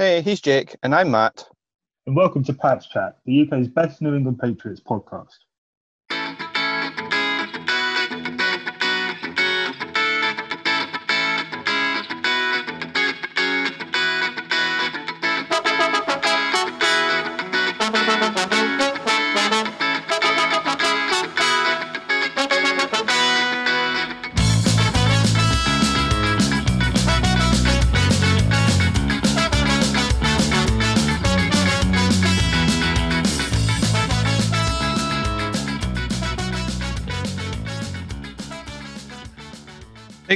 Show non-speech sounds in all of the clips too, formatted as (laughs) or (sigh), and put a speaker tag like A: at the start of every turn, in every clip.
A: Hey, he's Jake, and I'm Matt.
B: And welcome to Pats Chat, the UK's best New England Patriots podcast.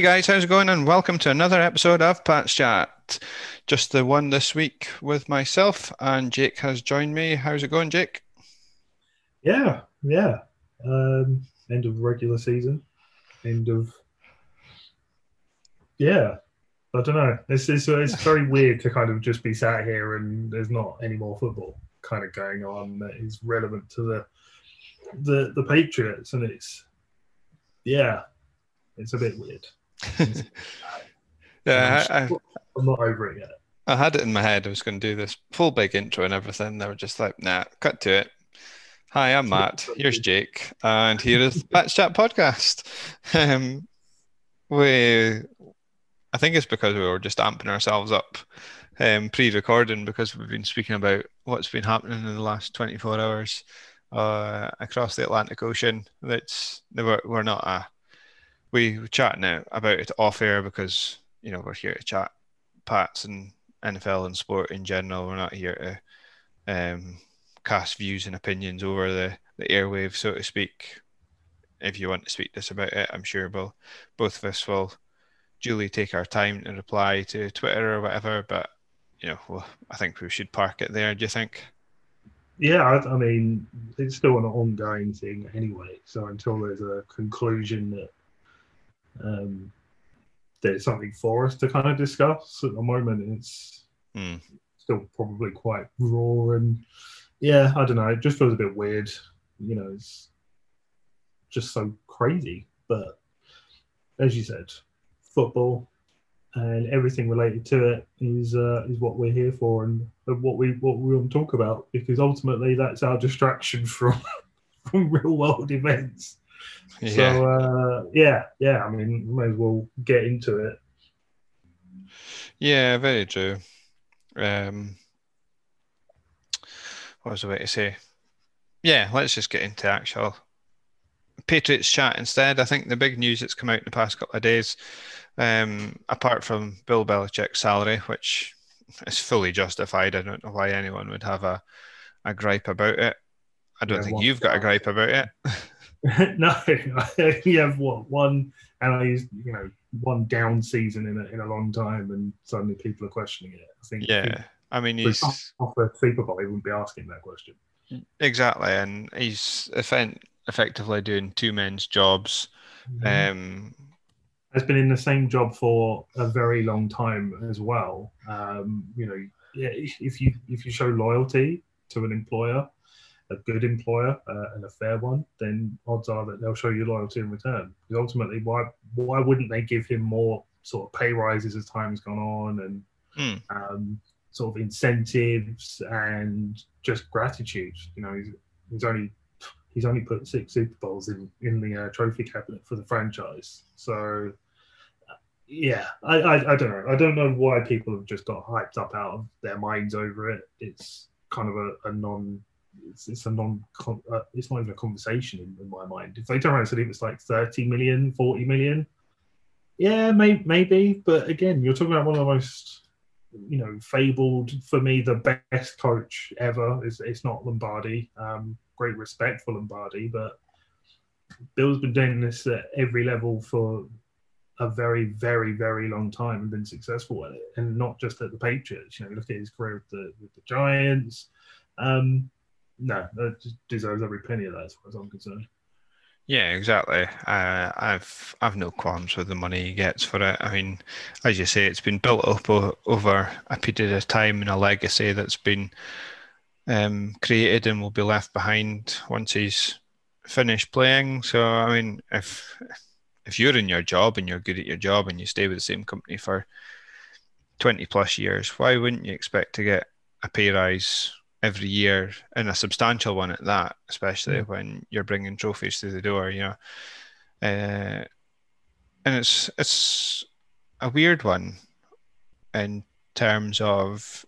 A: Guys, how's it going? And welcome to another episode of Pat's Chat. Just the one this week with myself, and Jake has joined me. How's it going, Jake?
B: Yeah, yeah. Um, end of regular season, end of yeah. I don't know. It's it's, it's very (laughs) weird to kind of just be sat here and there's not any more football kind of going on that is relevant to the the the Patriots, and it's yeah, it's a bit weird.
A: Yeah, I,
B: am not over it yet.
A: I had it in my head. I was going to do this full big intro and everything. They were just like, nah, cut to it. Hi, I'm Matt. Here's Jake, and here is Pat's Chat Podcast. (laughs) Um, we, I think it's because we were just amping ourselves up um, pre-recording because we've been speaking about what's been happening in the last 24 hours uh, across the Atlantic Ocean. That's we're, we're not a we were chatting about it off air because you know we're here to chat Pats and NFL and sport in general. We're not here to um, cast views and opinions over the the airwaves, so to speak. If you want to speak to us about it, I'm sure we'll both of us will duly take our time to reply to Twitter or whatever. But you know, well, I think we should park it there. Do you think?
B: Yeah, I, I mean, it's still an ongoing thing anyway. So until there's a conclusion that um, there's something for us to kind of discuss at the moment. It's
A: mm.
B: still probably quite raw and yeah, I don't know. It just feels a bit weird. You know, it's just so crazy. But as you said, football and everything related to it is uh, is what we're here for and what we what we want to talk about because ultimately that's our distraction (laughs) from from real world events. Yeah. So uh, yeah, yeah. I mean, may as well get into it.
A: Yeah, very true. Um, what was I about to say? Yeah, let's just get into actual Patriots chat instead. I think the big news that's come out in the past couple of days, um, apart from Bill Belichick's salary, which is fully justified, I don't know why anyone would have a, a gripe about it. I don't yeah, think you've got a gripe about it. (laughs) (laughs)
B: no, you (laughs) have what one, and I used you know one down season in a, in a long time, and suddenly people are questioning it. I think.
A: Yeah, I mean, he's
B: off a Super Bowl. He wouldn't be asking that question.
A: Exactly, and he's effectively doing two men's jobs. Mm-hmm. Um,
B: has been in the same job for a very long time as well. Um, you know, if you if you show loyalty to an employer, a good employer uh, and a fair one, then odds are that they'll show you loyalty in return. Because ultimately, why why wouldn't they give him more sort of pay rises as time's gone on and
A: mm.
B: um, sort of incentives and just gratitude? You know, he's, he's only he's only put six Super Bowls in in the uh, trophy cabinet for the franchise. So yeah, I, I, I don't know. I don't know why people have just got hyped up out of their minds over it. It's kind of a, a non it's, it's a non uh, it's not even a conversation in, in, my mind. If they turn around and said it was like 30 million, 40 million, yeah, may, maybe. But again, you're talking about one of the most you know fabled for me the best coach ever. It's, it's not Lombardi. Um, great respect for Lombardi, but Bill's been doing this at every level for a very, very, very long time and been successful at it, and not just at the Patriots. You know, look at his career with the with the Giants. Um, no, that deserves every penny of that, as far as I'm concerned.
A: Yeah, exactly. Uh, I've I've no qualms with the money he gets for it. I mean, as you say, it's been built up o- over a period of time and a legacy that's been um, created and will be left behind once he's finished playing. So, I mean, if if you're in your job and you're good at your job and you stay with the same company for 20 plus years, why wouldn't you expect to get a pay rise every year and a substantial one at that, especially mm. when you're bringing trophies through the door, you know? Uh, and it's it's a weird one in terms of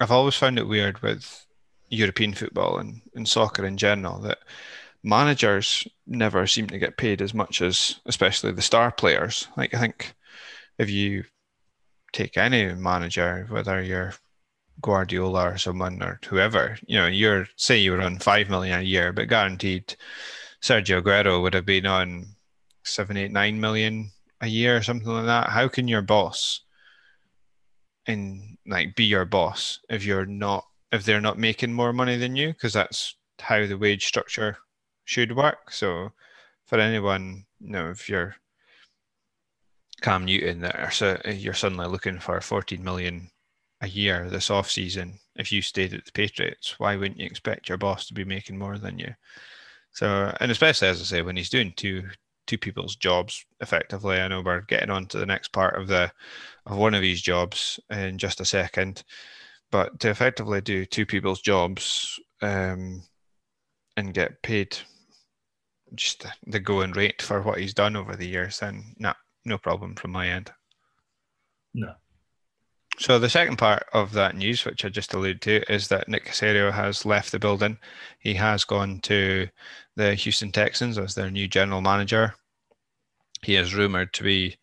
A: I've always found it weird with European football and, and soccer in general that managers never seem to get paid as much as especially the star players. Like I think if you take any manager, whether you're Guardiola or someone or whoever, you know, you're say you were on five million a year, but guaranteed Sergio Aguero would have been on seven, eight, nine million a year or something like that. How can your boss and like be your boss if you're not if they're not making more money than you? Because that's how the wage structure should work. So for anyone, you know, if you're Cam Newton that are so you're suddenly looking for 14 million a year this off season, if you stayed at the Patriots, why wouldn't you expect your boss to be making more than you? So, and especially as I say, when he's doing two two people's jobs effectively. I know we're getting on to the next part of the of one of these jobs in just a second, but to effectively do two people's jobs um, and get paid just the going rate for what he's done over the years, then no, no problem from my end.
B: No.
A: So the second part of that news, which I just alluded to, is that Nick Caserio has left the building. He has gone to the Houston Texans as their new general manager he is rumored to be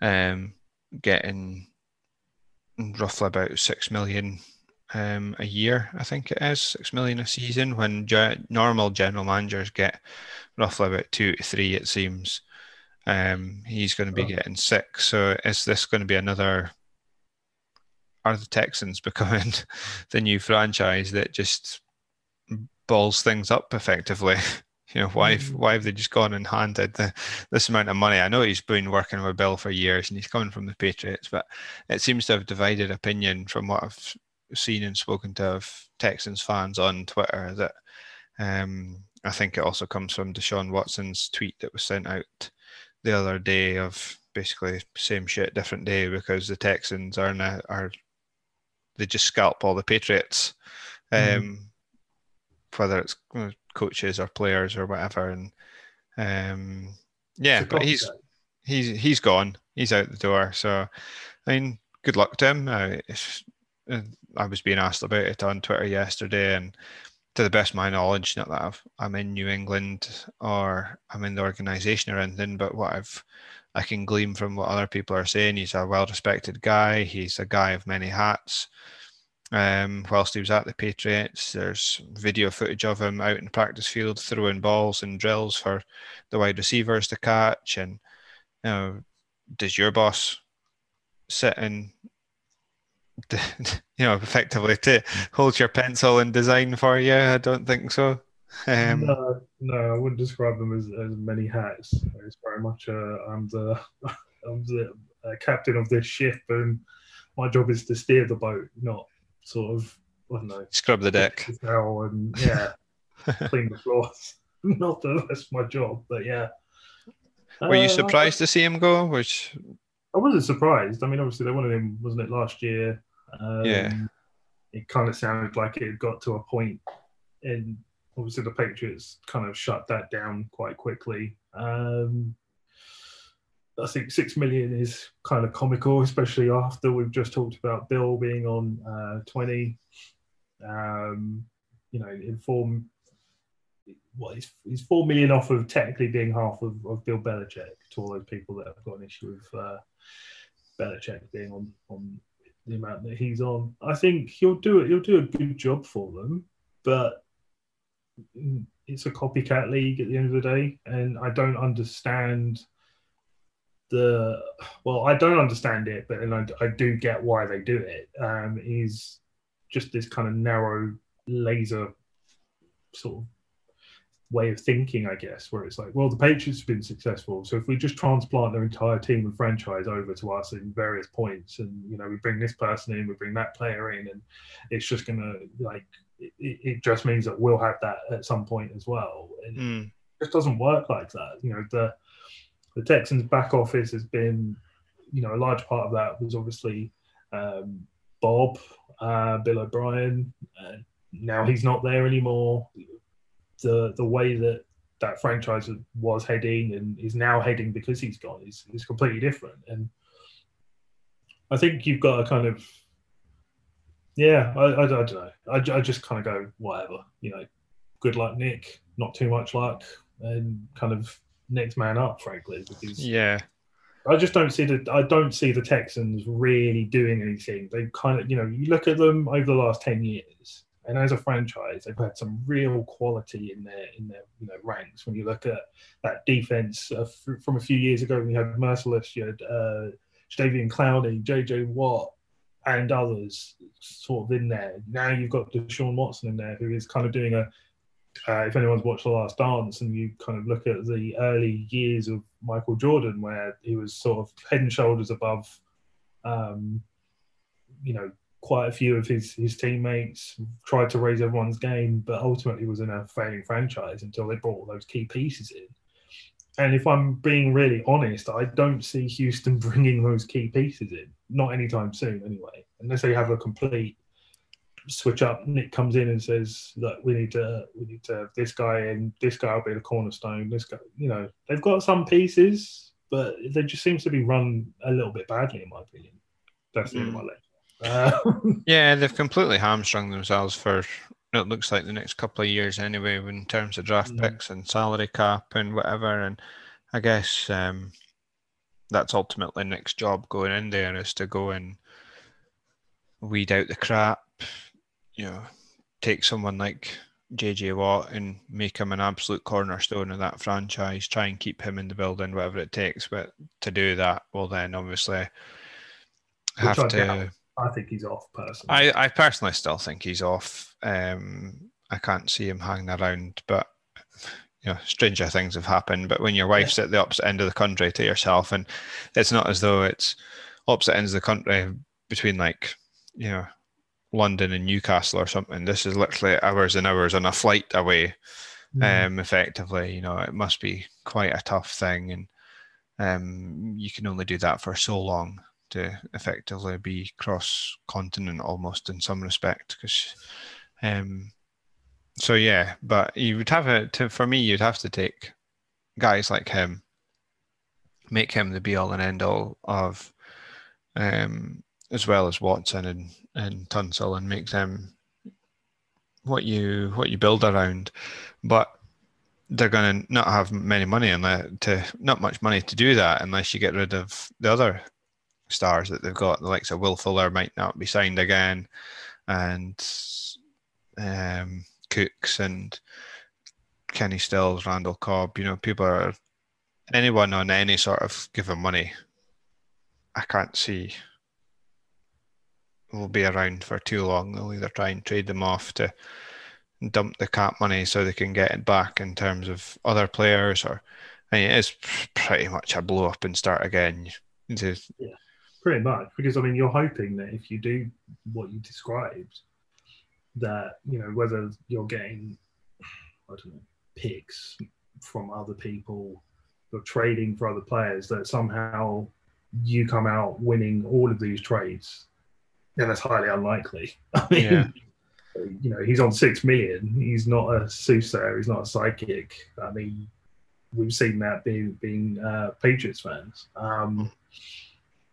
A: um, getting roughly about six million um, a year. I think it is six million a season. When ge- normal general managers get roughly about two to three, it seems. Um, he's going to be oh. getting six. So is this going to be another? Are the Texans (laughs) becoming the new franchise that just balls things up effectively? (laughs) You know, why mm. why have they just gone and handed the, this amount of money? I know he's been working with Bill for years and he's coming from the Patriots, but it seems to have divided opinion from what I've seen and spoken to of Texans fans on Twitter that um, I think it also comes from Deshaun Watson's tweet that was sent out the other day of basically same shit, different day because the Texans are now, are they just scalp all the Patriots. Mm. Um, whether it's coaches or players or whatever. And um, yeah, but he's he's he's gone. He's out the door. So I mean, good luck to him. If, uh, I was being asked about it on Twitter yesterday, and to the best of my knowledge, not that I've, I'm in New England or I'm in the organisation or anything, but what I've I can glean from what other people are saying, he's a well-respected guy. He's a guy of many hats um, whilst he was at the Patriots. There's video footage of him out in the practice field throwing balls and drills for the wide receivers to catch. And you know, does your boss sit and (laughs) you know effectively to hold your pencil and design for you? I don't think so.
B: Um, no, no, I wouldn't describe them as, as many hats. It's very much uh, I'm the (laughs) I'm the uh, captain of this ship, and my job is to steer the boat, not sort of I don't know
A: scrub the deck
B: and yeah (laughs) clean the floors. (laughs) Not that that's my job, but yeah.
A: Were you uh, surprised to see him go? Which
B: I wasn't surprised. I mean, obviously they wanted him, wasn't it, last year?
A: Um, yeah.
B: It kind of sounded like it got to a point, and obviously the Patriots kind of shut that down quite quickly. Um, I think six million is kind of comical, especially after we've just talked about Bill being on uh, twenty. Um, you know, inform what he's, he's four million off of technically being half of, of Bill Belichick to all those people that have got an issue with uh, Belichick being on on the amount that he's on. I think he'll do it. He'll do a good job for them, but it's a copycat league at the end of the day, and I don't understand the well, I don't understand it, but and I, I do get why they do it. Um, is just this kind of narrow laser sort of way of thinking, I guess, where it's like, well, the Patriots have been successful, so if we just transplant their entire team and franchise over to us in various points, and you know, we bring this person in, we bring that player in, and it's just gonna like it, it just means that we'll have that at some point as well. And mm. it just doesn't work like that. You know, the the Texans' back office has been, you know, a large part of that was obviously um, Bob, uh, Bill O'Brien. Uh, now he's not there anymore. The the way that that franchise was heading and is now heading because he's gone is, is completely different. And I think you've got to kind of, yeah, I, I, I don't know. I, I just kind of go, whatever, you know, good luck, Nick. Not too much luck, and kind of next man up, frankly, because
A: yeah,
B: I just don't see the I don't see the Texans really doing anything. They kind of, you know, you look at them over the last ten years, and as a franchise, they've had some real quality in their in their you know ranks. When you look at that defense uh, f- from a few years ago, when you had Mercilus, you had uh, Jadeveon Clowney, J.J. Watt, and others sort of in there. Now you've got Deshaun Watson in there, who is kind of doing a uh, if anyone's watched The Last Dance and you kind of look at the early years of Michael Jordan, where he was sort of head and shoulders above, um, you know, quite a few of his his teammates, tried to raise everyone's game, but ultimately was in a failing franchise until they brought all those key pieces in. And if I'm being really honest, I don't see Houston (laughs) bringing those key pieces in, not anytime soon, anyway, unless they have a complete switch up. Nick comes in and says that we need to we need to have this guy and this guy will be the cornerstone. This guy, you know, they've got some pieces, but they just seems to be run a little bit badly, in my opinion. That's the end of my leg. (laughs) Uh,
A: yeah, they've completely hamstrung themselves for it looks like the next couple of years anyway, in terms of draft
B: Mm.
A: picks and salary cap and whatever. And I guess um, that's ultimately Nick's job going in there is to go and weed out the crap, you know, take someone like JJ Watt and make him an absolute cornerstone of that franchise, try and keep him in the building, whatever it takes. But to do that, well, then obviously have to.
B: I think he's off personally.
A: I, I personally still think he's off. Um, I can't see him hanging around, but you know, stranger things have happened. But when your wife's at the opposite end of the country to yourself, and it's not as though it's opposite ends of the country between like you know London and Newcastle or something. This is literally hours and hours on a flight away.
B: Mm.
A: Um, effectively, you know, it must be quite a tough thing, and um, you can only do that for so long to effectively be cross continent almost in some respect because um so yeah but you would have to for me you'd have to take guys like him make him the be all and end all of um as well as Watson and and Tunsil and make them what you what you build around. But they're going to not have many money unless to not much money to do that unless you get rid of the other stars that they've got. The likes of Will Fuller might not be signed again, and um, Cooks and Kenny Stills, Randall Cobb. You know, people are anyone on any sort of given money. I can't see will be around for too long. They'll either try and trade them off to dump the cap money so they can get it back in terms of other players, or I mean, it's pretty much a blow up and start again. It's-
B: Pretty much, because I mean, you're hoping that if you do what you described, that you know whether you're getting, I don't know, picks from other people, you're trading for other players, that somehow you come out winning all of these trades. And that's highly unlikely. (laughs) I mean,
A: Yeah.
B: you know, he's on six million. He's not a soothsayer. He's not a psychic. I mean, we've seen that being being uh, Patriots fans. Um,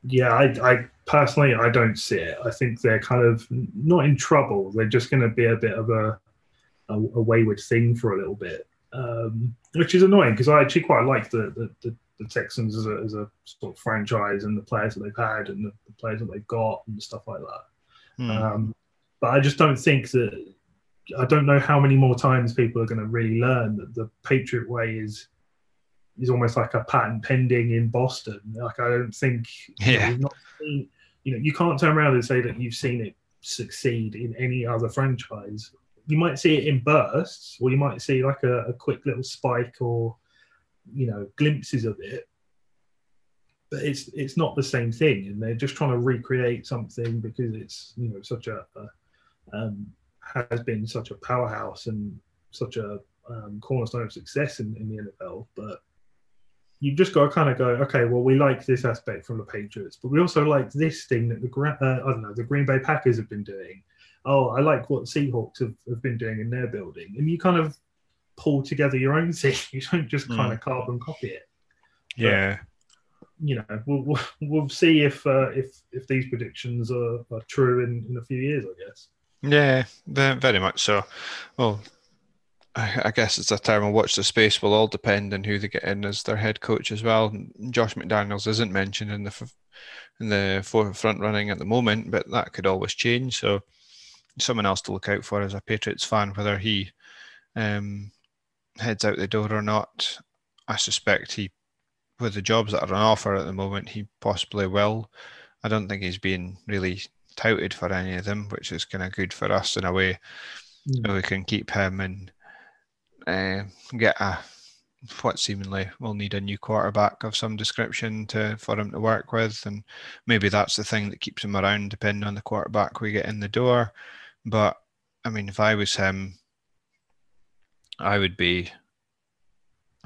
B: yeah, I, I personally I don't see it. I think they're kind of not in trouble. They're just going to be a bit of a, a a wayward thing for a little bit, um, which is annoying because I actually quite like the the, the, the Texans as a, as a sort of franchise and the players that they've had and the, the players that they've got and stuff like that.
A: Hmm.
B: Um, but I just don't think that. I don't know how many more times people are going to really learn that the Patriot way is is almost like a patent pending in Boston. Like I don't think you know, not seen, you know, you can't turn around and say that you've seen it succeed in any other franchise. You might see it in bursts, or you might see like a, a quick little spike or you know glimpses of it. But it's it's not the same thing, and they're just trying to recreate something because it's you know such a, a um, has been such a powerhouse and such a um, cornerstone of success in, in the NFL. But you've just got to kind of go, okay, well, we like this aspect from the Patriots, but we also like this thing that the uh, I don't know the Green Bay Packers have been doing. Oh, I like what Seahawks have, have been doing in their building, and you kind of pull together your own (laughs) thing. You don't just kind mm. of carbon copy it.
A: Yeah.
B: You know, we'll, we'll, we'll see if uh, if if these predictions are, are true in, in a few years, I guess.
A: Yeah, very much so. Well, I guess it's a term of watch the space will all depend on who they get in as their head coach as well. Josh McDaniels isn't mentioned in the in the front running at the moment, but that could always change. So someone else to look out for as a Patriots fan, whether he um, heads out the door or not. I suspect he, with the jobs that are on offer at the moment, he possibly will. I don't think he's being really touted for any of them, which is kind of good for us in a way. Mm. We can keep him and uh, get a what seemingly will need a new quarterback of some description to for him to work with, and maybe that's the thing that keeps him around, depending on the quarterback we get in the door. But I mean, if I was him, I would be.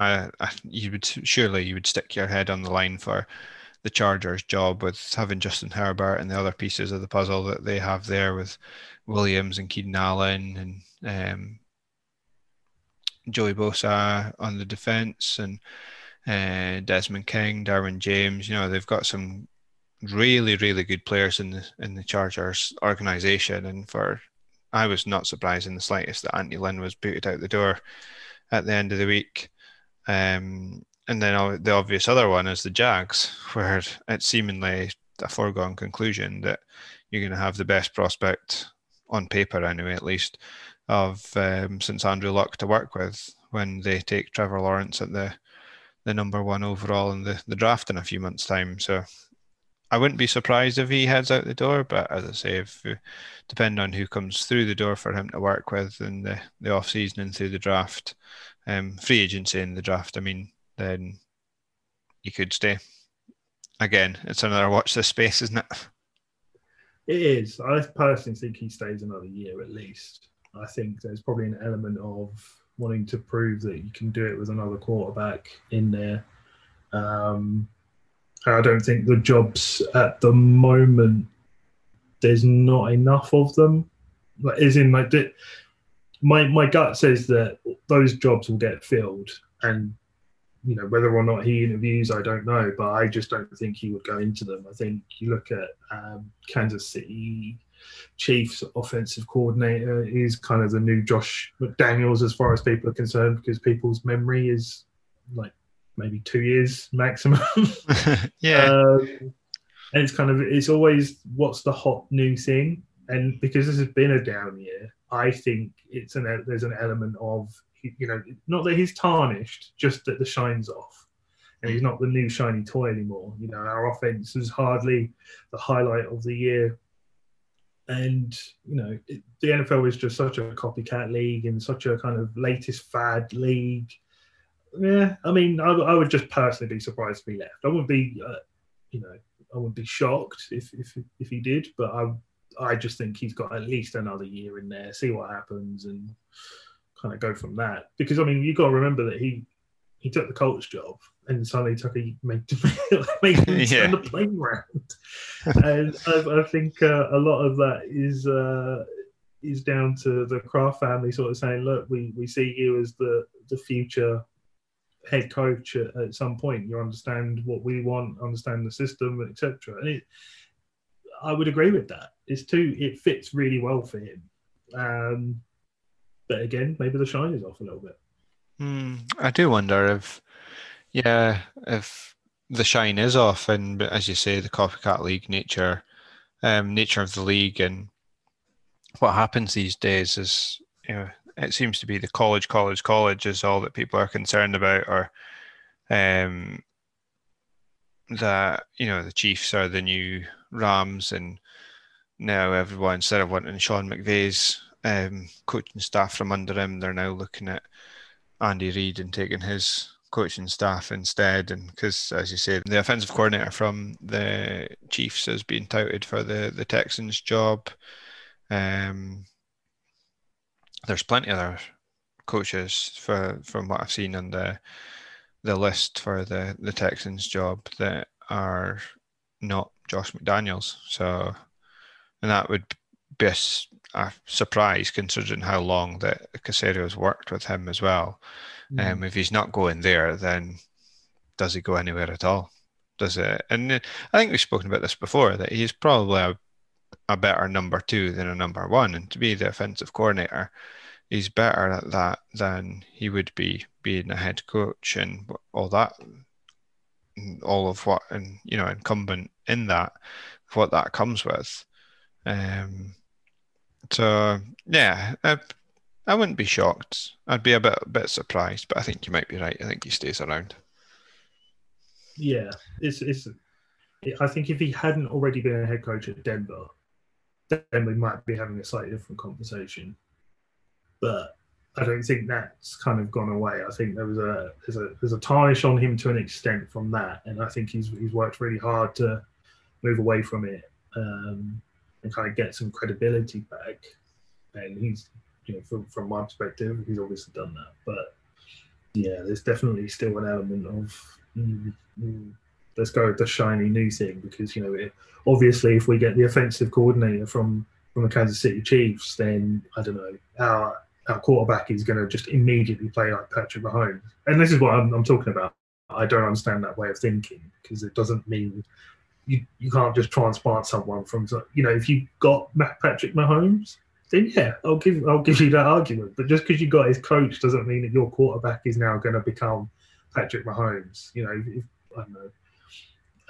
A: I, I you would surely you would stick your head on the line for the Chargers' job with having Justin Herbert and the other pieces of the puzzle that they have there with Williams and Keenan Allen and um, Joey Bosa on the defense and uh, Desmond King, Derwin James. You know they've got some really really good players in the in the Chargers organization, and for I was not surprised in the slightest that Anthony Lynn was booted out the door at the end of the week. Um, and then the obvious other one is the Jags, (laughs) where it's seemingly a foregone conclusion that you're going to have the best prospect on paper, anyway, at least, of um, since Andrew Luck to work with when they take Trevor Lawrence at the the number one overall in the, the draft in a few months' time. So I wouldn't be surprised if he heads out the door, but as I say, if uh, depending on who comes through the door for him to work with in the, the off season and through the draft, um, free agency in the draft, I mean, then he could stay. Again, it's another watch this space, isn't it?
B: It is. I personally think he stays another year at least. I think there's probably an element of wanting to prove that you can do it with another quarterback in there. Um, I don't think the jobs at the moment there's not enough of them. Like, is in like my my gut says that those jobs will get filled, and you know whether or not he interviews, I don't know, but I just don't think he would go into them. I think you look at um, Kansas City Chiefs offensive coordinator is kind of the new Josh McDaniels as far as people are concerned because people's memory is like maybe two years maximum. (laughs) (laughs)
A: yeah. Um,
B: and it's kind of it's always what's the hot new thing, and because this has been a down year, I think it's an there's an element of you know not that he's tarnished, just that the shine's off, and he's not the new shiny toy anymore. You know, our offense is hardly the highlight of the year and you know it, the NFL is just such a copycat league and such a kind of latest fad league. Yeah, I mean, I, I would just personally be surprised if he left. I wouldn't be, uh, you know, I wouldn't be shocked if if if he did, but I I just think he's got at least another year in there, see what happens, and kind of go from that. Because I mean, you got to remember that he he took the Colts job and suddenly took a made, (laughs) made him yeah. turn the plane around. and I, I think uh, a lot of that is uh, is down to the Kraft family sort of saying, "Look, we, we see you as the the future head coach at, at some point. You understand what we want, understand the system, etc." And it, I would agree with that. It's too it fits really well for him. Um, but again, maybe the shine is off a little bit.
A: Mm, I do wonder if, yeah, if the shine is off, and as you say, the copycat league nature, um, nature of the league, and what happens these days is, you know, it seems to be the college, college, college is all that people are concerned about, or um, that you know the Chiefs are the new Rams, and now everyone instead of wanting Sean McVay's um, coaching staff from under him, they're now looking at Andy Reid and taking his coaching staff instead. And because, as you say, the offensive coordinator from the Chiefs has been touted for the, the Texans job. Um, there's plenty of other coaches for from what I've seen on the the list for the the Texans job that are not Josh McDaniels. So, and that would be a, a surprise considering how long that Caserio's worked with him as well. Mm. Um, if he's not going there, then does he go anywhere at all? Does it? And uh, I think we've spoken about this before that he's probably a, a better number two than a number one, and to be the offensive coordinator, he's better at that than he would be being a head coach and all that, all of what and you know incumbent in that, what that comes with. Um, so yeah, I, I wouldn't be shocked. I'd be a bit a bit surprised, but I think you might be right. I think he stays around.
B: Yeah, it's it's. I think if he hadn't already been a head coach at Denver, then we might be having a slightly different conversation. But I don't think that's kind of gone away. I think there was a there's a there's a tarnish on him to an extent from that, and I think he's he's worked really hard to move away from it um, and kind of get some credibility back. And he's you know from from my perspective, he's obviously done that. But yeah, there's definitely still an element of mm, mm, let's go with the shiny new thing because you know it, obviously if we get the offensive coordinator from from the Kansas City Chiefs, then I don't know our our quarterback is going to just immediately play like Patrick Mahomes. And this is what I'm, I'm talking about. I don't understand that way of thinking because it doesn't mean you, you can't just transplant someone from you know if you got Patrick Mahomes then yeah I'll give I'll give you that argument but just because you got his coach doesn't mean that your quarterback is now going to become Patrick Mahomes you know if, I don't know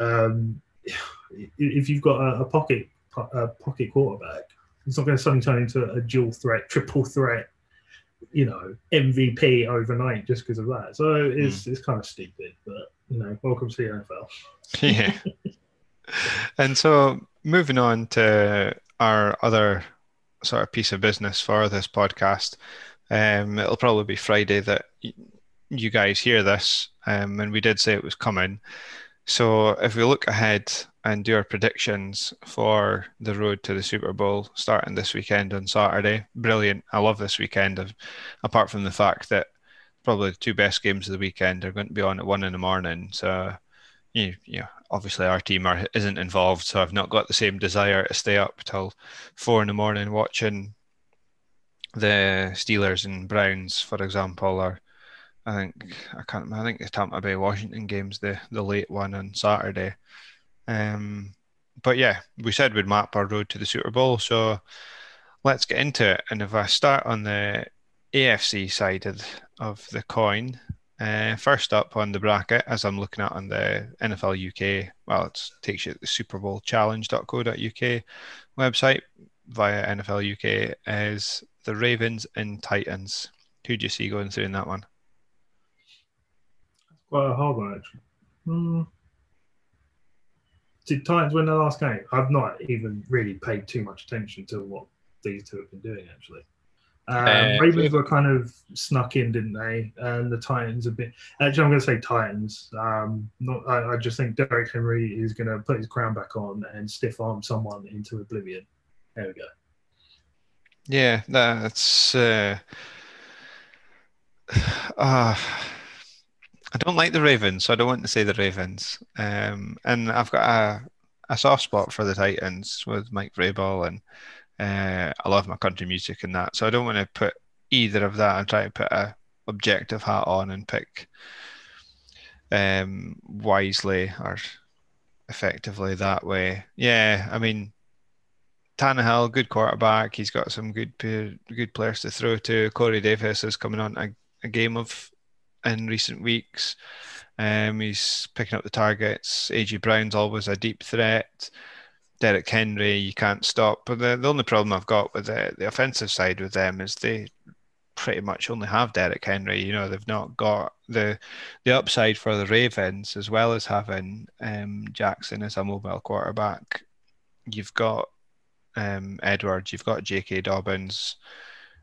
B: um, if you've got a, a pocket a pocket quarterback it's not going to suddenly turn into a dual threat triple threat you know MVP overnight just because of that. So it's mm. it's kind of stupid, but you know, welcome to the NFL.
A: yeah. (laughs) (laughs) and so moving on to our other sort of piece of business for this podcast, um, it'll probably be Friday that you guys hear this, um, and we did say it was coming. So if we look ahead and do our predictions for the road to the Super Bowl starting this weekend on Saturday, brilliant. I love this weekend. Apart from the fact that probably the two best games of the weekend are going to be on at one in the morning. So, you, you know, obviously our team are, isn't involved, so I've not got the same desire to stay up till four in the morning watching the Steelers and Browns, for example, or I think I can't. I think the Tampa Bay Washington game's the the late one on Saturday. Um, but yeah, we said we'd map our road to the Super Bowl, so let's get into it. And if I start on the AFC side of, of the coin, uh, first up on the bracket, as I'm looking at on the NFL UK, well, it takes you to the Super Bowl Challenge.co.uk website via NFL UK, is the Ravens and Titans. Who do you see going through in that one?
B: quite a hard one actually. Hmm. Did Titans win the last game? I've not even really paid too much attention to what these two have been doing actually. Um, uh, Ravens were kind of snuck in, didn't they? And the Titans a bit. Actually, I'm going to say Titans. Um, not. I, I, just think Derrick Henry is going to put his crown back on and stiff arm someone into oblivion. There we go.
A: Yeah, that's. Uh, (sighs) uh, I don't like the Ravens, so I don't want to say the Ravens. Um, and I've got a, a soft spot for the Titans with Mike Vrabel, and uh, I love my country music and that. So I don't want to put either of that. I try to put a objective hat on and pick um, wisely or effectively that way. Yeah, I mean, Tannehill, good quarterback. He's got some good good players to throw to. Corey Davis is coming on a, a game of in recent weeks. Um, he's picking up the targets. AJ Brown's always a deep threat. Derrick Henry, you can't stop. But the, the only problem I've got with the, the offensive side with them is they pretty much only have Derrick Henry. You know, they've not got the the upside for the Ravens as well as having um, Jackson as a mobile quarterback. You've got um, Edwards, you've got J.K. Dobbins.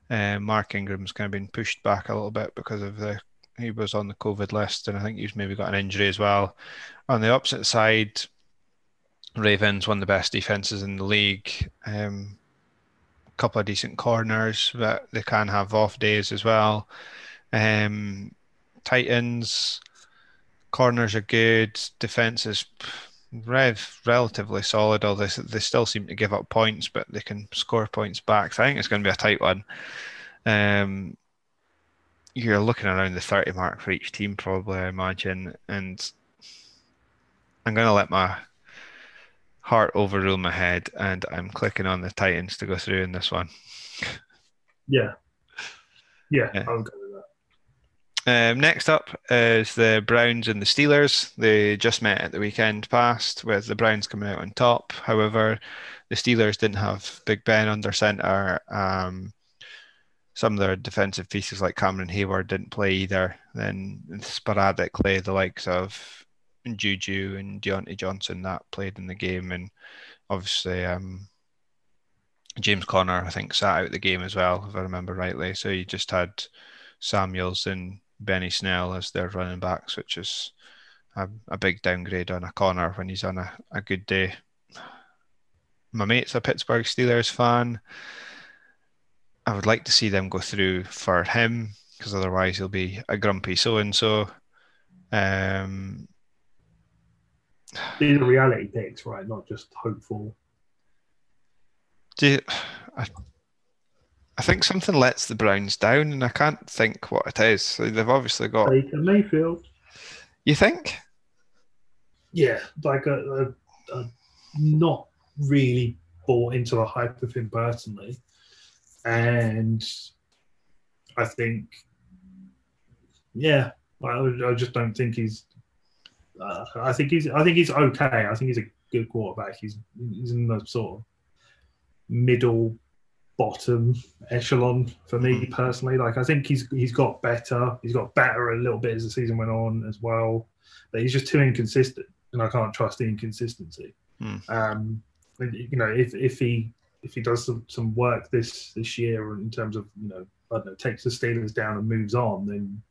A: Uh, Mark Ingram's kind of been pushed back a little bit because of the he was on the COVID list, and I think he's maybe got an injury as well. On the opposite side, Ravens one of the best defenses in the league. Um, a couple of decent corners, but they can have off days as well. Um, Titans, corners are good. Defense is rev relatively solid. Although they, they still seem to give up points, but they can score points back. So I think it's going to be a tight one. Um, you're looking around the 30 mark for each team, probably, I imagine. And I'm going to let my heart overrule my head, and I'm clicking on the Titans to go through in this one.
B: Yeah. Yeah,
A: Yeah.
B: I'll go with that.
A: Um, next up is the Browns and the Steelers. They just met at the weekend past, with the Browns coming out on top. However, the Steelers didn't have Big Ben under center. Um, some of their defensive pieces, like Cameron Heyward, didn't play either. Then sporadically, the likes of Juju and Diontae Johnson that played in the game, and obviously um, James Conner, I think, sat out the game as well, if I remember rightly. So you just had Samuels and Benny Snell as their running backs, which is a, a big downgrade on a Conner when he's on a, a good day. My mate's a Pittsburgh Steelers fan. I would like to see them go through for him because otherwise he'll be a grumpy so and so. Um,
B: These are reality picks, right? Not just hopeful.
A: do you, I, I think something lets the Browns down, and I can't think what it is. So they've obviously got.
B: Baker Mayfield.
A: You think?
B: Yeah, like a, a, a not really bought into the hype of him personally, and I think, yeah, I, I just don't think he's. Uh, I think he's. I think he's okay. I think he's a good quarterback. He's he's in the sort of middle bottom echelon for me personally. Like I think he's he's got better. He's got better a little bit as the season went on as well. But he's just too inconsistent, and I can't trust the inconsistency.
A: Hmm.
B: Um, you know, if if he if he does some, some work this this year in terms of you know I don't know takes the Steelers down and moves on, then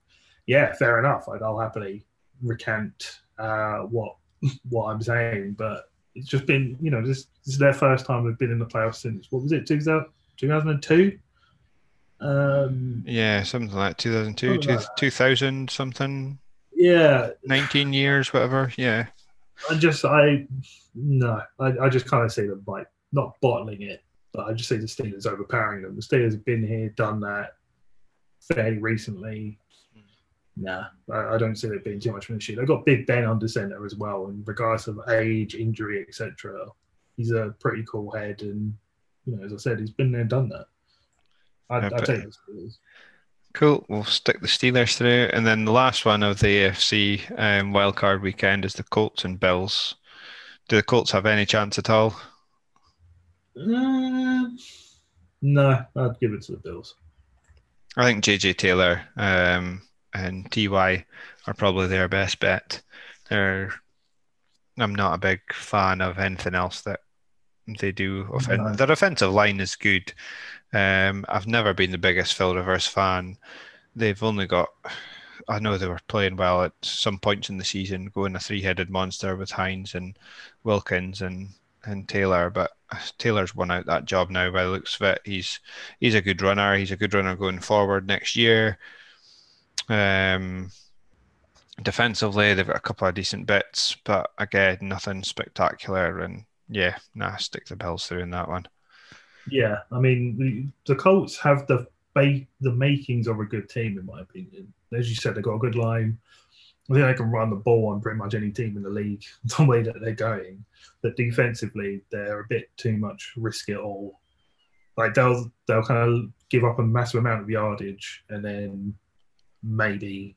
B: yeah, fair enough. I'd, I'll happily recant uh, what (laughs) what I'm saying, but it's just been you know this, this is their first time they've been in the playoffs since what was it 2000, 2002 um
A: Yeah, something like 2002,
B: Something
A: two,
B: like that.
A: 2000 something,
B: yeah
A: 19 years, whatever. Yeah.
B: i just i no i, I just kind of see them like not bottling it but i just see the steelers overpowering them the steelers have been here done that fairly recently Nah, I, I don't see it being too much of an issue. They've got Big Ben under center as well, and regardless of age, injury, etc., he's a pretty cool head. And you know, as I said, he's been there, done that. I,
A: Yeah,
B: I take the Steelers.
A: Cool. We'll stick the Steelers through. And then the last one of the AFC um, wildcard weekend is the Colts and Bills. Do the Colts have any chance at all?
B: Um, no, I'd give it to the Bills.
A: I think JJ Taylor um, and TY are probably their best bet. They're, I'm not a big fan of anything else that they do. Offen-. Their offensive line is good. Um, I've never been the biggest Phil Rivers fan. They've only got, I know they were playing well at some points in the season, going a three-headed monster with Hines and Wilkins and and Taylor, but Taylor's won out that job now by the looks of it. He's he's a good runner. He's a good runner going forward next year. Um, defensively, they've got a couple of decent bits, but again, nothing spectacular. And yeah, nah, stick the Bills through in that one.
B: Yeah, I mean, the, Colts have the the makings of a good team, in my opinion. As you said, they've got a good line. I think they can run the ball on pretty much any team in the league (laughs) the way that they're going. But defensively, they're a bit too much risk it all. Like they'll they'll kind of give up a massive amount of yardage and then maybe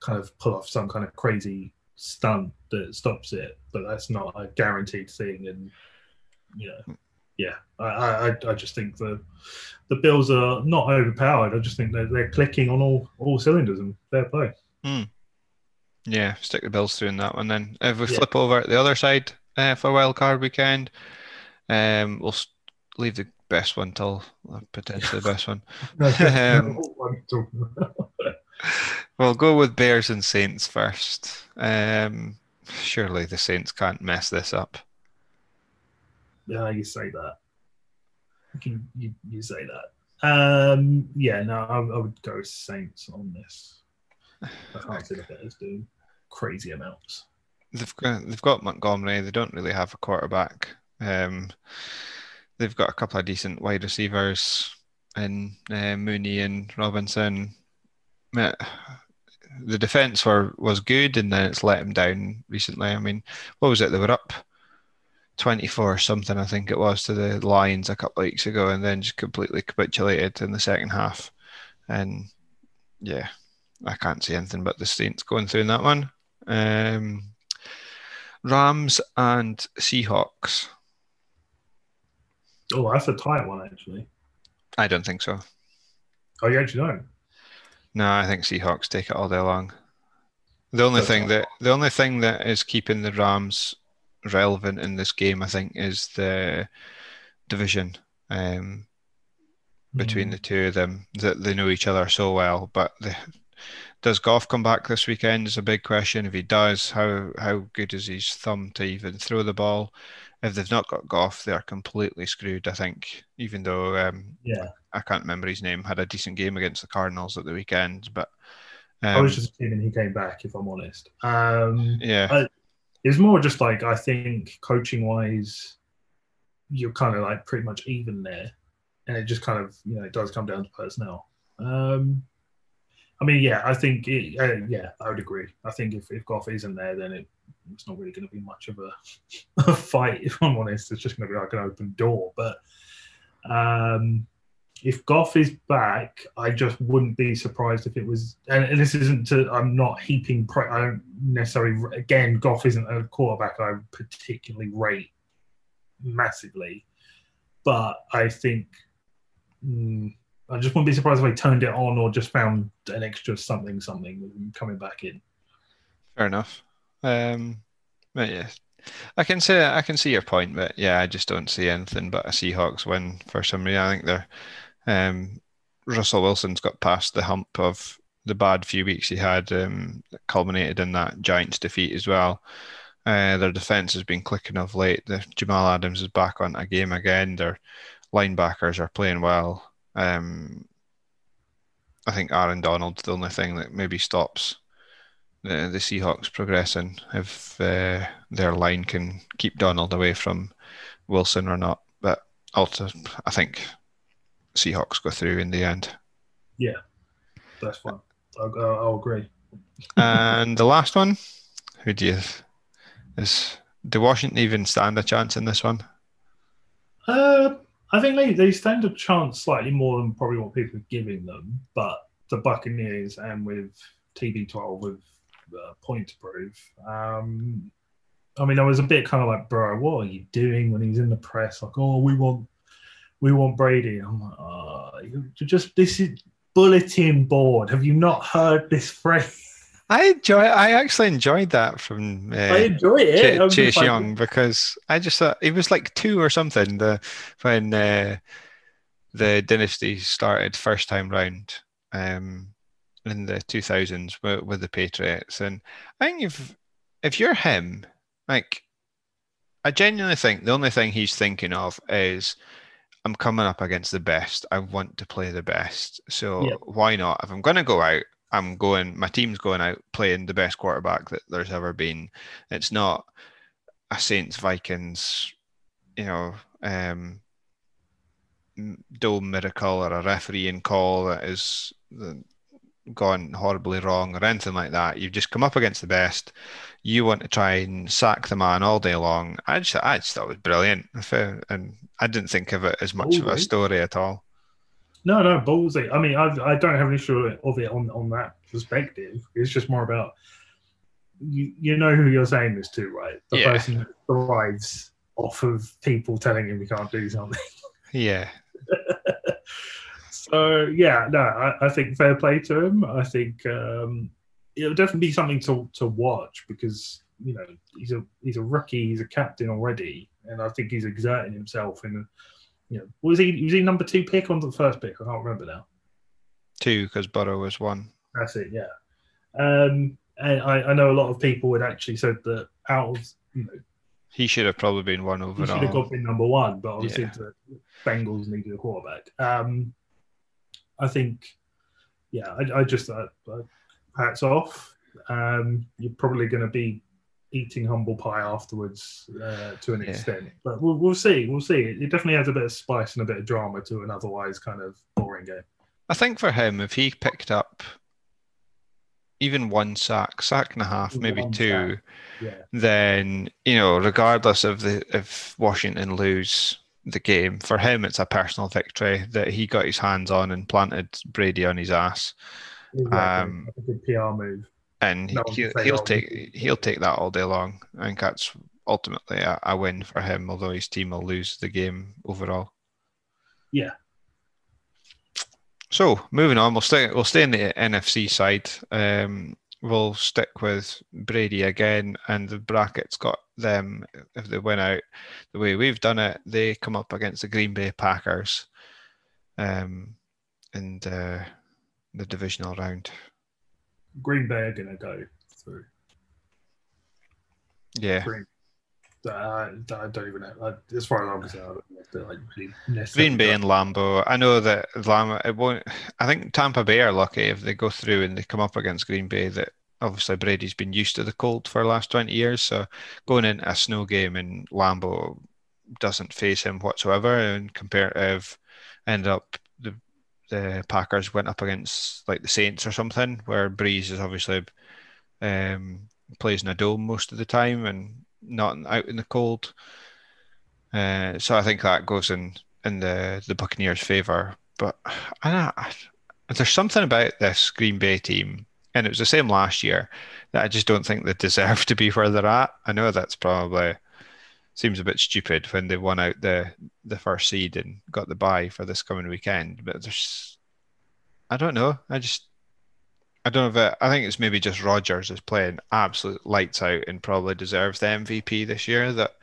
B: kind of pull off some kind of crazy stunt that stops it. But that's not a guaranteed thing. And you know, yeah, I, I, I- just think the the Bills are not overpowered. I just think they're, they're clicking on all all cylinders and fair play.
A: Yeah, stick the Bills through in that one. Then if we
B: Yeah.
A: flip over to the other side uh, for wild card weekend, um, we'll leave the best one till uh, potentially the best one. (laughs) (laughs) Um, (laughs) We'll go with Bears and Saints first. Um, surely the Saints can't mess this up.
B: yeah, you say that. You, you, you say that. Um, yeah, no, I, I would go Saints on this. I can't see the Bears doing crazy amounts.
A: They've got they've got Montgomery. They don't really have a quarterback. Um, they've got a couple of decent wide receivers in uh, Mooney and Robinson. The defense were was good, and then it's let them down recently. I mean, what was it? They were up twenty four something, I think it was, to the Lions a couple of weeks ago, and then just completely capitulated in the second half. And yeah, I can't see anything but the Saints going through in that one. Um, Rams and Seahawks.
B: Oh, that's a tight one, actually.
A: I don't think so.
B: Oh, you actually don't?
A: No, I think Seahawks take it all day long. The only
B: That's
A: thing that the only thing that is keeping the Rams relevant in this game, I think, is the division um, between
B: Mm.
A: the two of them. That they know each other so well. But the, does Goff come back this weekend? Is a big question. If he does, how how good is his thumb to even throw the ball? If they've not got Goff, they are completely screwed. I think, even though um,
B: Yeah.
A: I can't remember his name, had a decent game against the Cardinals at the weekend, but
B: I
A: um,
B: was just assuming he came back, if I'm honest. Um,
A: yeah,
B: it's more just like I think coaching wise, you're kind of like pretty much even there, and it just kind of you know it does come down to personnel. Um, I mean, yeah, I think it, uh, yeah, I would agree. I think if if Goff isn't there, then it, it's not really going to be much of a, (laughs) a fight. If I'm honest, it's just going to be like an open door. But um, if Goff is back, I just wouldn't be surprised if it was. And, this isn't to. I'm not heaping. Pre- I don't necessarily. Again, Goff isn't a quarterback I particularly rate massively, but I think. mm, I just wouldn't be surprised if I turned it on or just found an extra something, something coming back in.
A: fair enough. Um, but yeah, I can say I can see your point, but yeah, I just don't see anything but a Seahawks win for some reason. I think they're um, Russell Wilson's got past the hump of the bad few weeks he had, um, culminated in that Giants defeat as well. Uh, their defense has been clicking of late. The Jamal Adams is back on a game again. Their linebackers are playing well. Um, I think Aaron Donald's the only thing that maybe stops the, the Seahawks progressing if uh, their line can keep Donald away from Wilson or not. But also, I think Seahawks go through in the end.
B: Yeah, that's fine. I'll, I'll, agree.
A: and the last one, who do you is do Washington even stand a chance in this one?
B: Uh, I think they, they stand a chance slightly more than probably what people are giving them, but the Buccaneers and with TB12 with uh, point to prove. Um, I mean, I was a bit kind of like, bro, what are you doing when he's in the press? Like, oh, we want, we want Brady. I'm like, oh, you just this is bulletin board. Have you not heard this phrase? (laughs)
A: I enjoy. I actually enjoyed that from uh,
B: I enjoy it.
A: Ch- Chase
B: like,
A: Young because I just thought it was like two or something the when uh, the dynasty started first time round um, in the 2000s with, with the Patriots. And I think if if you're him like I genuinely think the only thing he's thinking of is I'm coming up against the best. I want to play the best. So why not? If I'm going to go out I'm going my team's going out playing the best quarterback that there's ever been. It's not a Saints Vikings, you know, um, dome miracle or a refereeing call that is uh, gone horribly wrong or anything like that. You've just come up against the best. You want to try and sack the man all day long. I just, I just thought it was brilliant, and I didn't think of it as much of a story at all.
B: No, no, ballsy. I mean, I, I don't have an issue of it on, on that perspective. It's just more about you, you know who you're saying this to, right? The
A: Yeah.
B: person that thrives off of people telling him he can't do something.
A: Yeah, (laughs)
B: so yeah, no, I, I think fair play to him. I think um, it'll definitely be something to, to watch because you know he's a he's a rookie, he's a captain already, and I think he's exerting himself in. You know, was he was he number two pick or the first pick? I can't remember now.
A: two because Burrow was one.
B: That's it, yeah. Um, and I, I know a lot of people had actually said that out of you know
A: He should have probably been one
B: he should have
A: overall.
B: got been number one, but obviously
A: Yeah.
B: the Bengals needed a quarterback. Um, I think, yeah, I, I just uh, uh, hats off. um, you're probably going to be eating humble pie afterwards uh, to an
A: Yeah.
B: extent. But we'll, we'll see. We'll see. It definitely adds a bit of spice and a bit of drama to an otherwise kind of boring game.
A: I think for him, if he picked up even one sack, sack and a half, maybe two.
B: Yeah.
A: then you know, regardless of the if Washington lose the game, for him it's a personal victory that he got his hands on and planted Brady on his ass,
B: Exactly.
A: Um,
B: a good PR move.
A: and
B: No
A: he'll, he'll
B: no.
A: take he'll take that all day long. I think that's ultimately a, a win for him, although his team will lose the game overall.
B: Yeah.
A: So moving on, we'll stay we'll stay in the NFC side. Um, we'll stick with Brady again, and the brackets got them if they win out the way we've done it. They come up against the Green Bay Packers, um, in the the divisional round.
B: Green Bay are going to go through.
A: Yeah,
B: Green. I don't even know. As far as I'm concerned, I don't know if they're like really
A: Green Bay and Lambeau. I know that Lambeau. It won't. I think Tampa Bay are lucky if they go through and they come up against Green Bay. That obviously Brady's been used to the cold for the last twenty years, so going into a snow game in Lambeau doesn't phase him whatsoever. And comparative, end up the the Packers went up against like the Saints or something, where Brees is obviously um, plays in a dome most of the time and not out in the cold. Uh, so I think that goes in in the the Buccaneers' favor. But I, I, there's something about this Green Bay team, and it was the same last year, that I just don't think they deserve to be where they're at. I know that's probably seems a bit stupid when they won out the the first seed and got the bye for this coming weekend, but there's I don't know. I just I don't know if it, I think it's maybe just Rodgers is playing absolute lights out and probably deserves the MVP this year that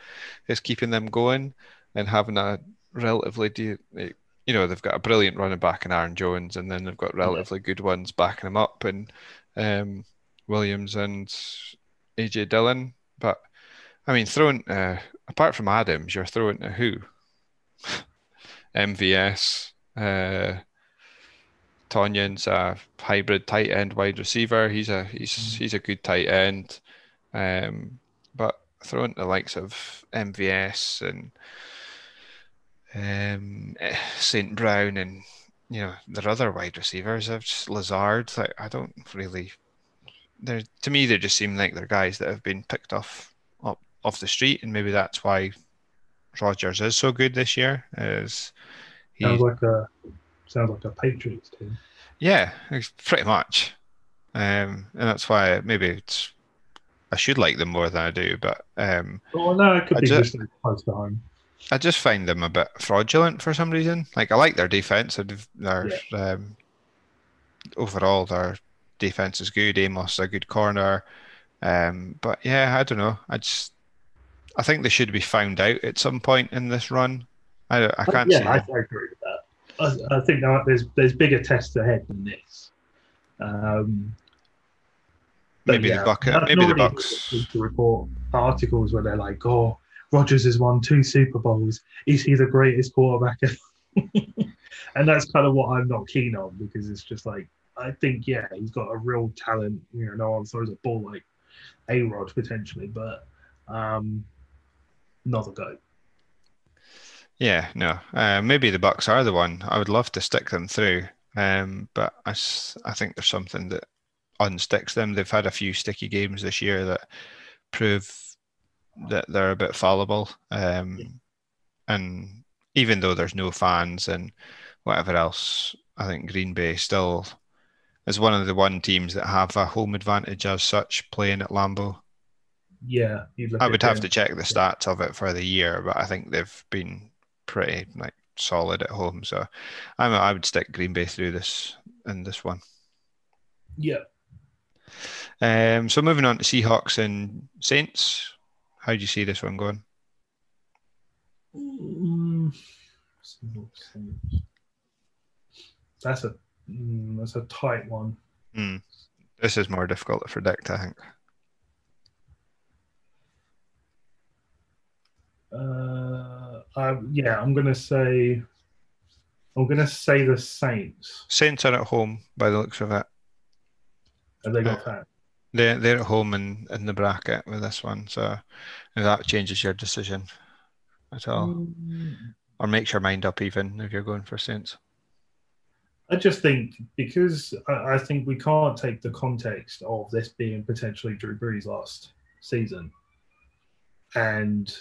A: is keeping them going and having a relatively de- you know they've got a brilliant running back in Aaron Jones and then they've got relatively good ones backing them up and um, Williams and AJ Dillon. But I mean throwing uh, apart from Adams you're throwing to who? (laughs) MVS uh, Tonyan's a hybrid tight end wide receiver. He's a he's he's a good tight end. Um, but throwing the likes of MVS and um, St. Brown and you know their other wide receivers, I've just Lazard. Like I don't really. They're to me they just seem like they're guys that have been picked off up off the street, and maybe that's why Rodgers is so good this year. Is he?
B: Sounds like a sounds like a Patriots team.
A: Yeah, it's pretty much. Um, and that's why maybe it's I should like them more than I do, but um,
B: Well, no, it could
A: I
B: be
A: ju-
B: just close to home.
A: I just find them a bit fraudulent for some reason. Like I like their defense. Their um, overall their defense is good. Amos is a good corner, um, but yeah, I don't know. I just I think they should be found out at some point in this run. I I can't
B: yeah,
A: see.
B: I. I agree. I, I think there's there's bigger tests ahead than this. Um,
A: Maybe the
B: yeah,
A: Buck-
B: I've
A: maybe the Bucks-
B: To report articles where they're like, "Oh, Rodgers has won two Super Bowls. Is he the greatest quarterback?" (laughs) and that's kind of what I'm not keen on because it's just like I think, yeah, he's got a real talent. You know, no one throws a ball like A-Rod potentially, but um, not a goat.
A: Yeah, no. Uh, maybe the Bucks are the one. I would love to stick them through, um, but I think there's something that unsticks them. They've had a few sticky games this year that prove that they're a bit fallible. Um, and even though there's no fans and whatever else, I think Green Bay still is one of the one teams that have a home advantage as such playing at Lambeau.
B: Yeah,
A: I would have to check the stats of it for the year, but I think they've been pretty like solid at home. So I'm, I would stick Green Bay through this in this one.
B: Yeah.
A: Um, so moving on to Seahawks and Saints. How do you see this one going?
B: Mm, That's a mm, that's a tight one.
A: Hmm. This is more difficult to predict, I think.
B: Uh, I, yeah, I'm gonna say I'm gonna say the Saints.
A: Saints are at home by the looks of it.
B: Have they got fans?
A: They're they're at home in, in the bracket with this one, so if that changes your decision at all,
B: Mm,
A: or makes your mind up even if you're going for Saints.
B: I just think because I, I think we can't take the context of this being potentially Drew Brees' last season, and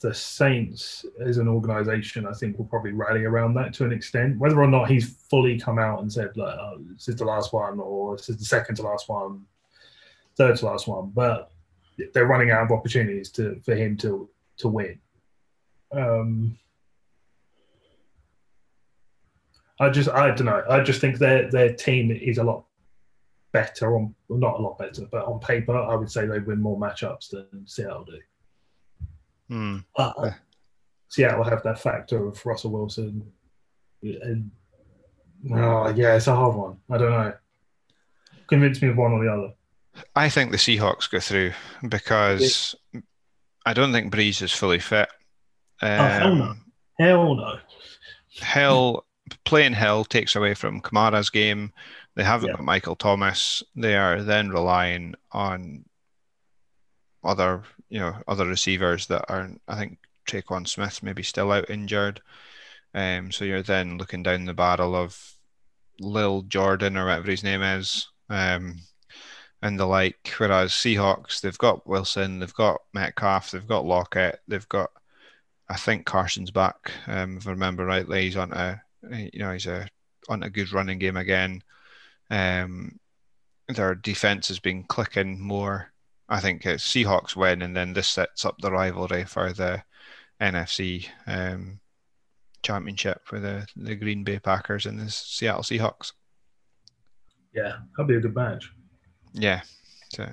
B: the Saints as an organization, I think will probably rally around that to an extent. Whether or not he's fully come out and said, oh, "This is the last one," or "This is the second to last one, third to last one, but they're running out of opportunities to for him to to win. Um, I just I don't know. I just think their their team is a lot better on well, not a lot better, but on paper, I would say they win more matchups than Seattle do.
A: Hmm.
B: Uh,
A: Yeah.
B: Seattle have that factor of Russell Wilson, and oh yeah, it's a hard one. I don't know. Convince me of one or the other.
A: I think the Seahawks go through because I don't think Brees is fully fit. Um,
B: Oh, hell no. Hell no.
A: Hell, playing Hill takes away from Kamara's game. They haven't
B: Yeah.
A: got Michael Thomas. They are then relying on other, you know, other receivers that aren't. I think Tre'Quan Smith maybe still out injured. Um, so you're then looking down the barrel of Lil Jordan or whatever his name is, um, and the like. Whereas Seahawks, they've got Wilson, they've got Metcalf, they've got Lockett, they've got. I think Carson's back. Um, if I remember rightly, he's on a, you know, he's a on a good running game again. Um, their defense has been clicking more. I think it's Seahawks win, and then this sets up the rivalry for the NFC um, championship for the, the Green Bay Packers and the Seattle Seahawks.
B: Yeah, that'd be a good match.
A: Yeah, so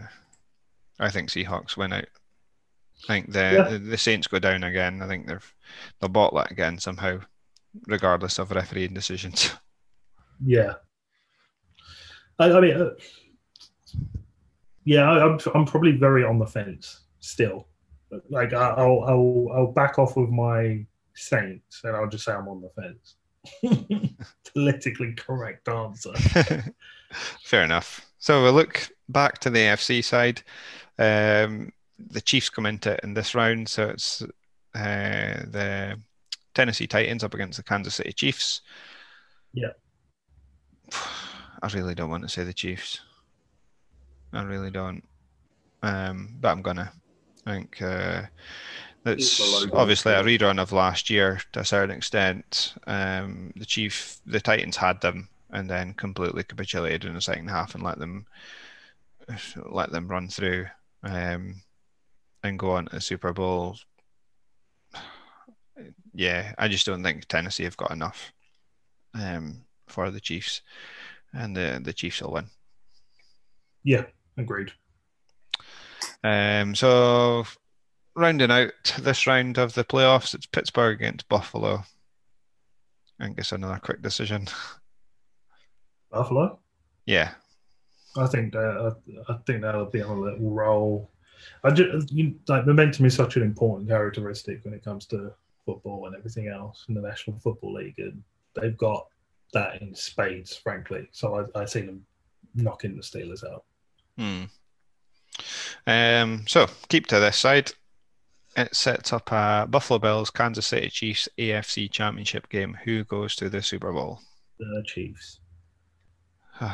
A: I think Seahawks win out. I think the
B: Yeah.
A: the, Saints go down again. I think they've they'll bottle it again somehow, regardless of refereeing decisions. (laughs)
B: Yeah. I, I mean, uh, yeah, I'm I'm probably very on the fence still. Like I'll I'll I'll back off with my Saints and I'll just say I'm on the fence. (laughs) Politically correct answer. (laughs)
A: Fair enough. So we'll look back to the AFC side. Um, the Chiefs come into it in this round, so it's uh, the Tennessee Titans up against the Kansas City Chiefs.
B: Yeah. (sighs)
A: I really don't want to say the Chiefs. I really don't. Um, but I'm gonna. I think uh,
B: It's
A: that's obviously a rerun of last year to a certain extent. Um, the Chief, the Titans had them and then completely capitulated in the second half and let them let them run through um, and go on to the Super Bowl. Yeah, I just don't think Tennessee have got enough um, for the Chiefs, and the the Chiefs will win.
B: Yeah, agreed.
A: Um, so rounding out this round of the playoffs, it's Pittsburgh against Buffalo. I think it's another quick decision. (laughs)
B: Buffalo.
A: Yeah,
B: I think that I, I think that'll be on a little roll. I just you, like momentum is such an important characteristic when it comes to football and everything else in the National Football League, and they've got that in spades, frankly. So I, I see them knocking the Steelers out.
A: Hmm. Um, so keep to this side. It sets up a Buffalo Bills, Kansas City Chiefs AFC Championship game. Who goes to the Super Bowl?
B: The Chiefs. (sighs) I'd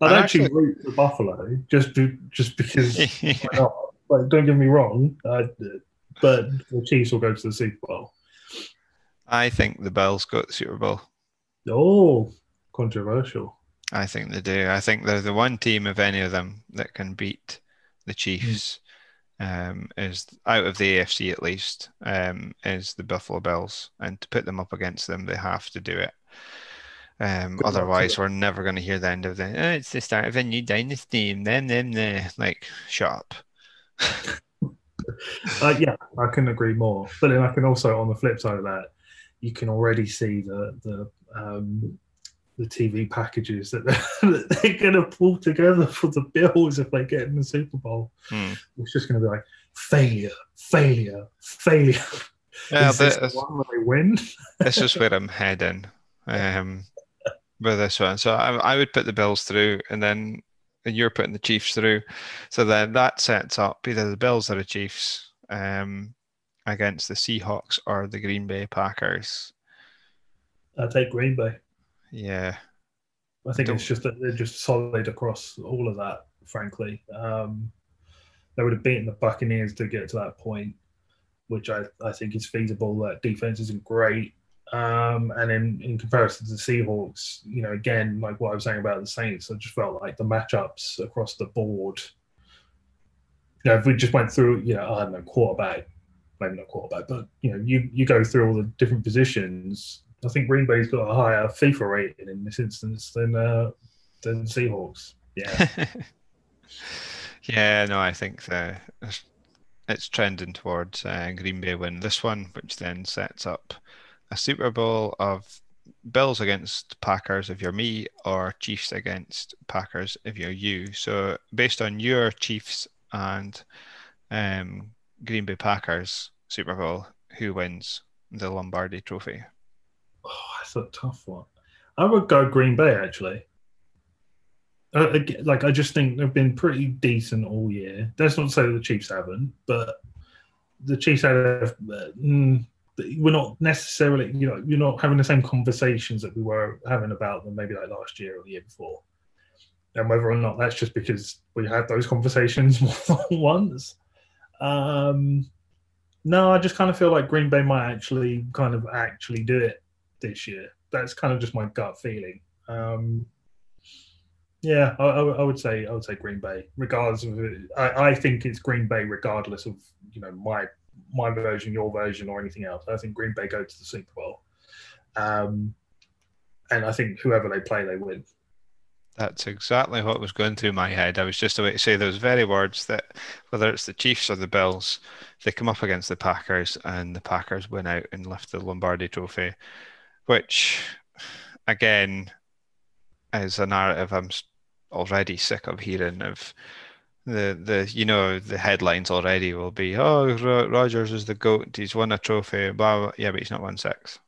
B: actually,
A: actually-
B: root for Buffalo just be, just because? (laughs) Like, don't get me wrong, I, but the Chiefs will go to the Super Bowl.
A: I think the Bills go to the Super Bowl.
B: Oh, controversial.
A: I think they do. I think they're the one team of any of them that can beat the Chiefs. Um, is out of the AFC at least. Um, is the Buffalo Bills, and to put them up against them, they have to do it. Um,
B: Good luck to
A: otherwise, we're never going to hear the end of the. Oh, it's the start of a new dynasty. and Then, then, then. Like, shut up. (laughs)
B: Uh, yeah, I couldn't agree more. But then I can also, on the flip side of that, you can already see the the um, the TV packages that they're, (laughs) that they're going to pull together for the Bills if they get in the Super Bowl.
A: Hmm.
B: It's just going to be like failure, failure, failure.
A: Yeah,
B: Is this one they win? (laughs)
A: this is where I'm heading um, with this one. So I, I would put the Bills through, and then and you're putting the Chiefs through. So then that sets up either the Bills or the Chiefs um, against the Seahawks or the Green Bay Packers.
B: I take Green Bay.
A: Yeah,
B: I think
A: Don't-
B: it's just that they're just solid across all of that. Frankly, um, they would have beaten the Buccaneers to get to that point, which I, I think is feasible. That defense isn't great, um, and in in comparison to the Seahawks, you know, again, like what I was saying about the Saints, I just felt like the matchups across the board. You know, if we just went through, you know, I don't know, quarterback, maybe not quarterback, but you know, you you go through all the different positions. I think Green Bay's got a higher FIFA rating in this instance than uh, than Seahawks. Yeah, (laughs)
A: yeah, no, I think the it's trending towards uh, Green Bay win this one, which then sets up a Super Bowl of Bills against Packers if you're me, or Chiefs against Packers if you're you. So based on your Chiefs and um, Green Bay Packers Super Bowl, who wins the Lombardi Trophy?
B: Oh, that's a tough one. I would go Green Bay actually. Uh, like I just think they've been pretty decent all year. That's not to say the Chiefs haven't, but the Chiefs have. Uh, mm, we're not necessarily, you know, you're not having the same conversations that we were having about them maybe like last year or the year before. And whether or not that's just because we had those conversations (laughs) more than once. Um, no, I just kind of feel like Green Bay might actually kind of actually do it this year. That's kind of just my gut feeling. Um, yeah, I, I, would- I would say I would say Green Bay, regardless of. I, I think it's Green Bay, regardless of you know my my version, your version, or anything else. I think Green Bay go to the Super Bowl, um, and I think whoever they play, they win.
A: That's exactly what was going through my head. I was just about to say those very words that whether it's the Chiefs or the Bills, they come up against the Packers and the Packers win out and lift the Lombardi trophy, which again is a narrative I'm already sick of hearing of the the you know the headlines already will be oh Ro- Rodgers is the goat he's won a trophy blah, blah. yeah but he's not won six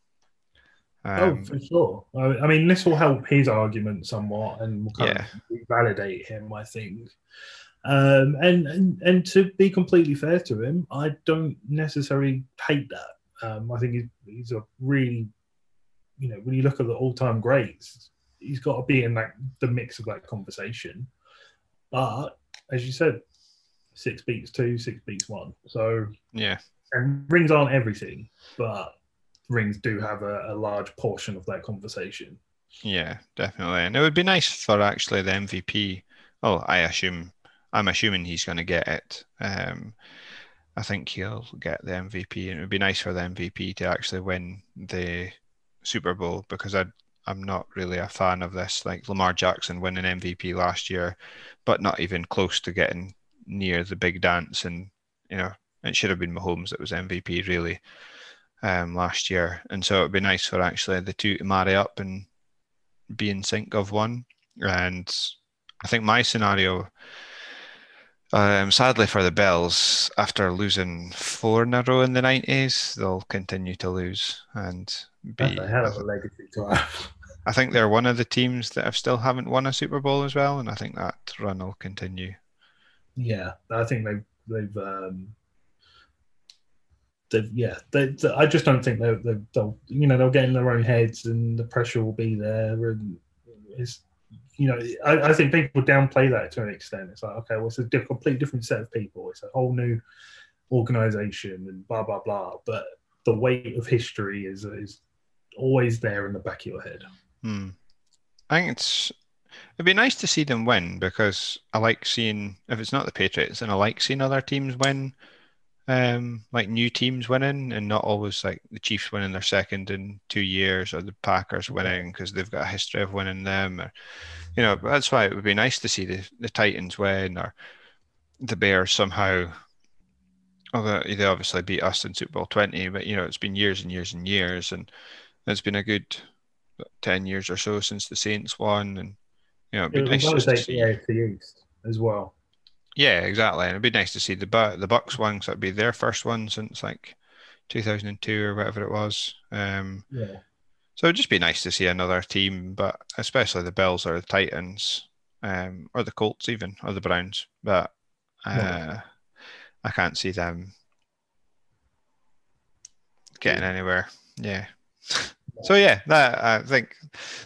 B: oh,
A: um,
B: for sure. I, I mean, this will help his argument somewhat, and will
A: Yeah.
B: of validate him. I think. Um, and, and and to be completely fair to him, I don't necessarily hate that. Um, I think he's, he's a really, you know, when you look at the all-time greats, he's got to be in that the mix of that conversation. But as you said, six beats two, six beats one. So
A: yeah
B: and rings aren't everything, but rings do have a, a large portion of that conversation.
A: Yeah, definitely. And it would be nice for actually the MVP. Oh, I assume I'm assuming he's going to get it. Um, I think he'll get the MVP, and it would be nice for the MVP to actually win the Super Bowl because I I'm not really a fan of this. Like Lamar Jackson winning MVP last year, but not even close to getting near the big dance. And you know, it should have been Mahomes that was MVP really um, last year. And so it would be nice for actually the two to marry up and be in sync of one. And I think my scenario, um, sadly for the Bills, after losing four in a row in the 90s, they'll continue to lose and be.
B: That's a hell of a legacy to have.
A: I think they're one of the teams that have still haven't won a Super Bowl as well, and I think that run will continue.
B: Yeah, I think they've they've um, they've yeah. They, they- I just don't think they'll, they'll they'll you know they'll get in their own heads and the pressure will be there and it's you know I, I think people downplay that to an extent. It's like okay, well it's a diff- different set of people. It's a whole new organization and blah blah blah. But the weight of history is is always there in the back of your head.
A: Hmm. I think it's it'd be nice to see them win because I like seeing if it's not the Patriots, and I like seeing other teams win, um, like new teams winning, and not always like the Chiefs winning their second in two years or the Packers winning because they've got a history of winning them, or you know. But that's why it would be nice to see the the Titans win or the Bears somehow. Although they obviously beat us in Super Bowl twenty, but you know it's been years and years and years, and it's been a good 10 years or so since the Saints won. And, you know, it'd be
B: It
A: nice to see.
B: AFC East as well.
A: Yeah, exactly. And it'd be nice to see the Bu- the Bucks one, 'cause that'd be their first one since like 2002 or whatever it was. Um,
B: Yeah.
A: so it'd just be nice to see another team, but especially the Bills or the Titans. um, or the Colts even, or the Browns, but uh, I can't see them getting anywhere. Yeah. (laughs) So yeah, that I think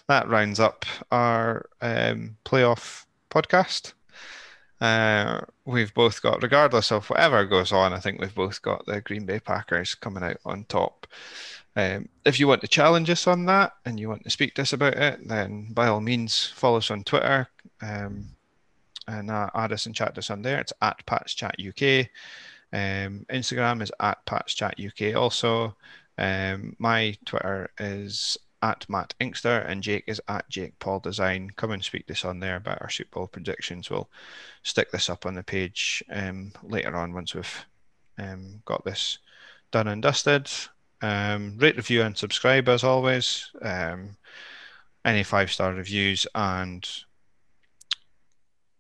A: that rounds up our um, playoff podcast. Uh, we've both got, regardless of whatever goes on, I think we've both got the Green Bay Packers coming out on top. Um, if you want to challenge us on that and you want to speak to us about it, then by all means follow us on Twitter um, and uh, add us and chat to us on there. It's at Pats Chat UK. Um, Instagram is at Pats Chat UK also. Um, my Twitter is at Matt Inkster and Jake is at Jake Paul Design. Come and speak to us on there about our Super Bowl predictions. We'll stick this up on the page um, later on once we've um, got this done and dusted. Um, rate, review, and subscribe as always. Um, any five star reviews and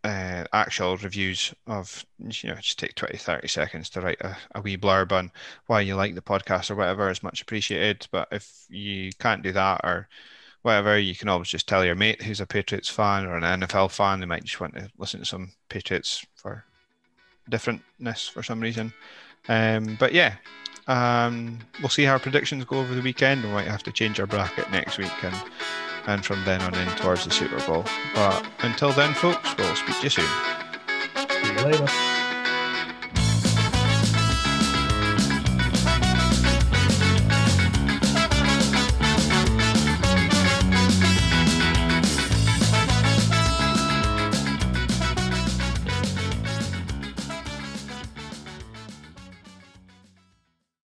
A: uh, actual reviews of you know just take 20 30 seconds to write a, a wee blurb on why you like the podcast or whatever is much appreciated. But if you can't do that or whatever you can always just tell your mate who's a patriots fan or an nfl fan. They might just want to listen to some patriots for differentness for some reason. Um, but yeah um, we'll see how our predictions go over the weekend we might have to change our bracket next week and and from then on in towards the Super Bowl. But until then, folks, we'll speak to you soon.
B: See you later.